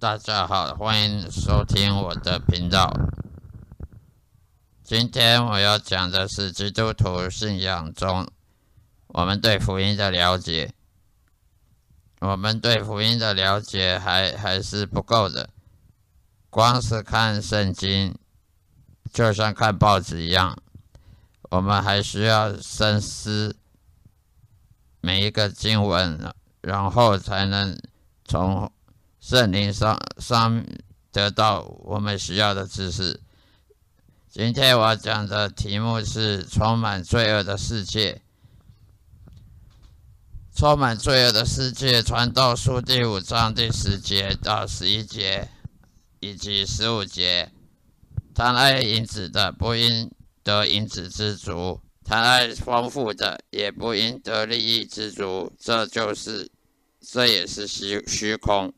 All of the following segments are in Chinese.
大家好，欢迎收听我的频道。今天我要讲的是基督徒信仰中我们对福音的了解。我们对福音的了解还还是不够的，光是看圣经，就像看报纸一样，我们还需要深思每一个经文，然后才能从圣灵上上得到我们需要的知识。今天我讲的题目是充满罪恶的世界。充满罪恶的世界，传道书第五章第十节到十一节，以及十五节。贪爱银子的，不应得银子之足；贪爱丰富的，也不应得利益之足。这就是，这也是虚虚空。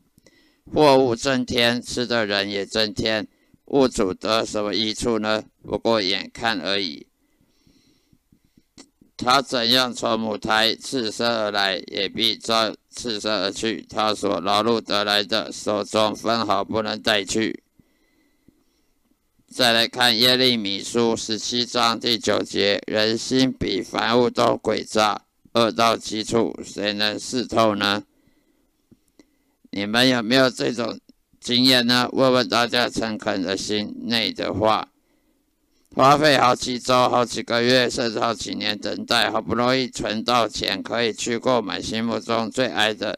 货物增添，吃的人也增添。物主得什么益处呢？不过眼看而已。他怎样从母胎赤身而来，也必照赤身而去。他所劳碌得来的，手中分毫不能带去。再来看耶利米书十七章第九节：人心比凡物都诡诈，恶到极处，谁能识透呢？你们有没有这种？经验呢？问问大家诚恳的心内的话，花费好几周、好几个月，甚至好几年等待，好不容易存到钱，可以去购买心目中最爱的，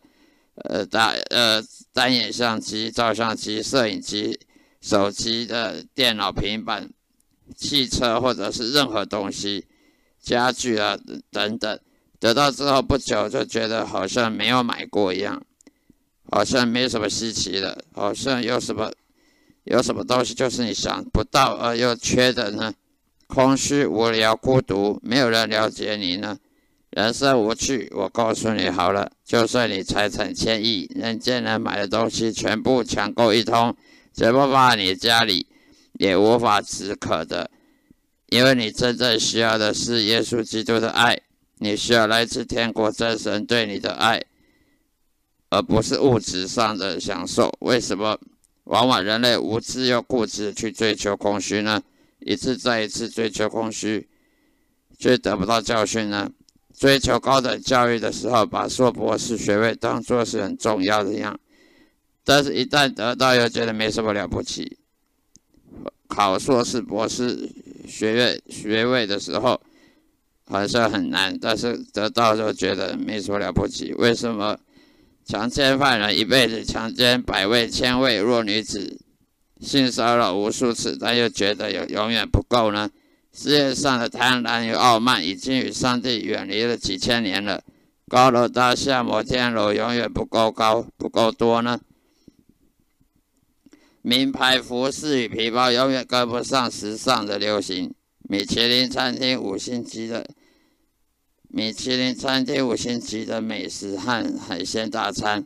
呃，大呃单眼相机、照相机、摄影机、手机的电脑、平板、汽车，或者是任何东西、家具啊等等，得到之后不久就觉得好像没有买过一样。好像没什么稀奇的，好像有什么有什么东西就是你想不到而又缺的呢？空虚、无聊、孤独，没有人了解你呢。人生无趣，我告诉你好了，就算你财产千亿，人间能买的东西全部抢购一通，全部放在你家里，也无法止渴的，因为你真正需要的是耶稣基督的爱，你需要来自天国真神对你的爱。而不是物质上的享受。为什么往往人类无知又固执去追求空虚呢？一次再一次追求空虚，却得不到教训呢？追求高等教育的时候，把硕博士学位当作是很重要的样，但是一旦得到又觉得没什么了不起。考硕士、博士学位学位的时候，好像很难，但是得到就觉得没什么了不起。为什么？强奸犯人一辈子强奸百位、千位弱女子，性骚扰无数次，但又觉得有永远不够呢？世界上的贪婪与傲慢已经与上帝远离了几千年了。高楼大厦、摩天楼永远不够高、不够多呢？名牌服饰与皮包永远跟不上时尚的流行。米其林餐厅五星级的。米其林餐厅五星级的美食和海鲜大餐，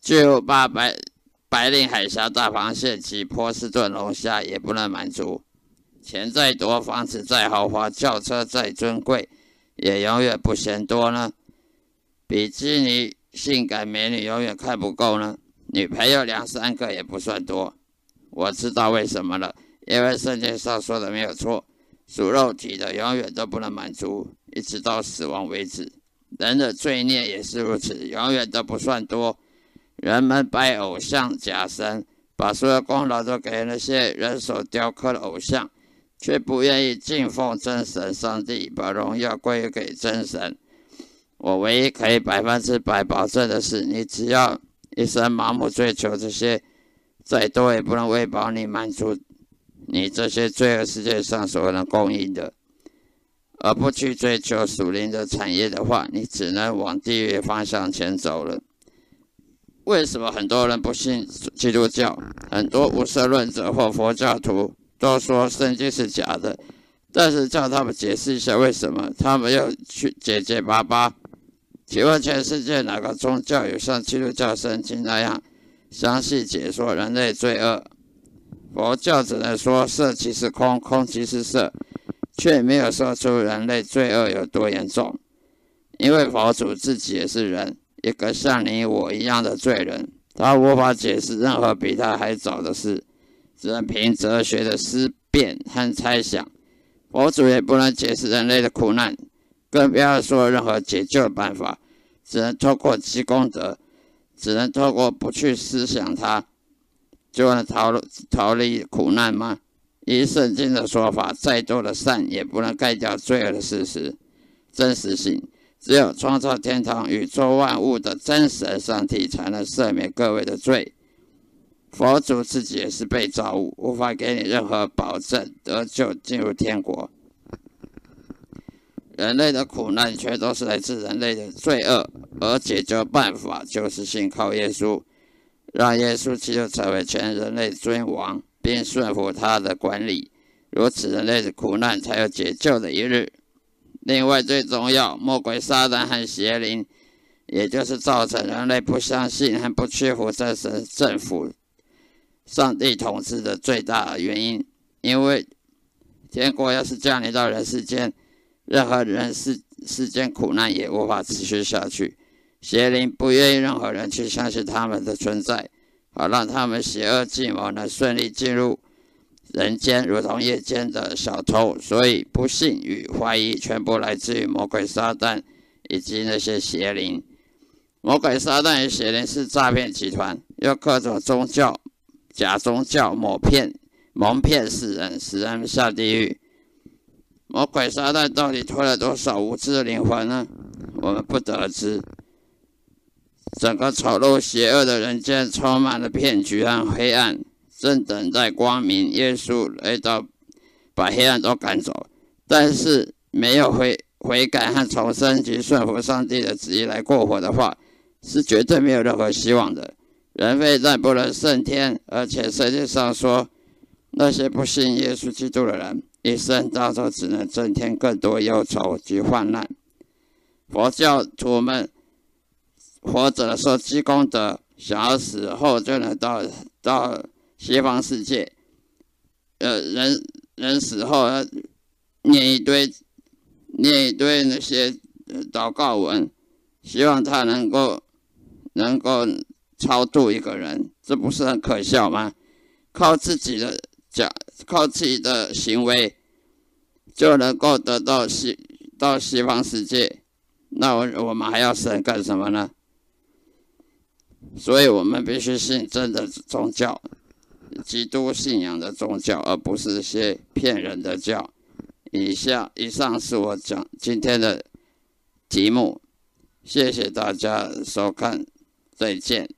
巨无霸白白令海峡大螃蟹及波士顿龙虾也不能满足。钱再多，房子再豪华，轿车再尊贵，也永远不嫌多呢。比基尼性感美女永远看不够呢。女朋友两三个也不算多。我知道为什么了，因为圣经上说的没有错，属肉体的永远都不能满足。一直到死亡为止，人的罪孽也是如此，永远都不算多。人们拜偶像、假神，把所有功劳都给那些人手雕刻的偶像，却不愿意敬奉真神上帝，把荣耀归于给真神。我唯一可以百分之百保证的是，你只要一生盲目追求这些，再多也不能喂饱你，满足你这些罪恶世界上所能供应的。而不去追求属灵的产业的话，你只能往地狱方向前走了。为什么很多人不信基督教？很多无神论者或佛教徒都说圣经是假的，但是叫他们解释一下为什么，他们又去结结巴巴。请问全世界哪个宗教有像基督教圣经那样详细解说人类罪恶？佛教只能说色即是空，空即是色。却没有说出人类罪恶有多严重，因为佛祖自己也是人，一个像你我一样的罪人。他无法解释任何比他还早的事，只能凭哲学的思辨和猜想。佛祖也不能解释人类的苦难，更不要说任何解救的办法，只能透过积功德，只能透过不去思想它，就能逃逃离苦难吗？以圣经的说法，再多的善也不能盖掉罪恶的事实、真实性。只有创造天堂、宇宙万物的真神上帝，才能赦免各位的罪。佛祖自己也是被造物，无法给你任何保证得救进入天国。人类的苦难全都是来自人类的罪恶，而解决办法就是信靠耶稣，让耶稣基督成为全人类尊王，并顺服他的管理。如此，人类的苦难才有解救的一日。另外，最重要，魔鬼撒旦和邪灵，也就是造成人类不相信和不屈服这神政府、上帝统治的最大原因。因为天国要是降临到人世间，任何人世世间苦难也无法持续下去。邪灵不愿意任何人去相信他们的存在，好让他们邪恶计谋呢顺利进入。人间如同夜间的小偷，所以不幸与怀疑全部来自于魔鬼撒旦以及那些邪灵。魔鬼撒旦与邪灵是诈骗集团，用各种宗教、假宗教蒙骗、蒙骗世人，使人下地狱。魔鬼撒旦到底拖了多少无知的灵魂呢？我们不得而知。整个丑陋邪恶的人间充满了骗局和黑暗。正等待光明，耶稣来到，把黑暗都赶走。但是没有悔悔改和重生及顺服上帝的旨意来过活的话，是绝对没有任何希望的。人非但不能胜天，而且圣经上说，那些不信耶稣基督的人，一生到头只能增添更多忧愁及患难。佛教徒们活着的时候积功德，想要死后就能到到。西方世界，呃，人人死后要念一堆，念一堆那些祷告文，希望他能够能够超度一个人，这不是很可笑吗？靠自己的假，靠自己的行为就能够得到西到西方世界，那我我们还要神干什么呢？所以我们必须信真的宗教。基督信仰的宗教，而不是些骗人的教。以下以上是我讲今天的题目，谢谢大家收看，再见。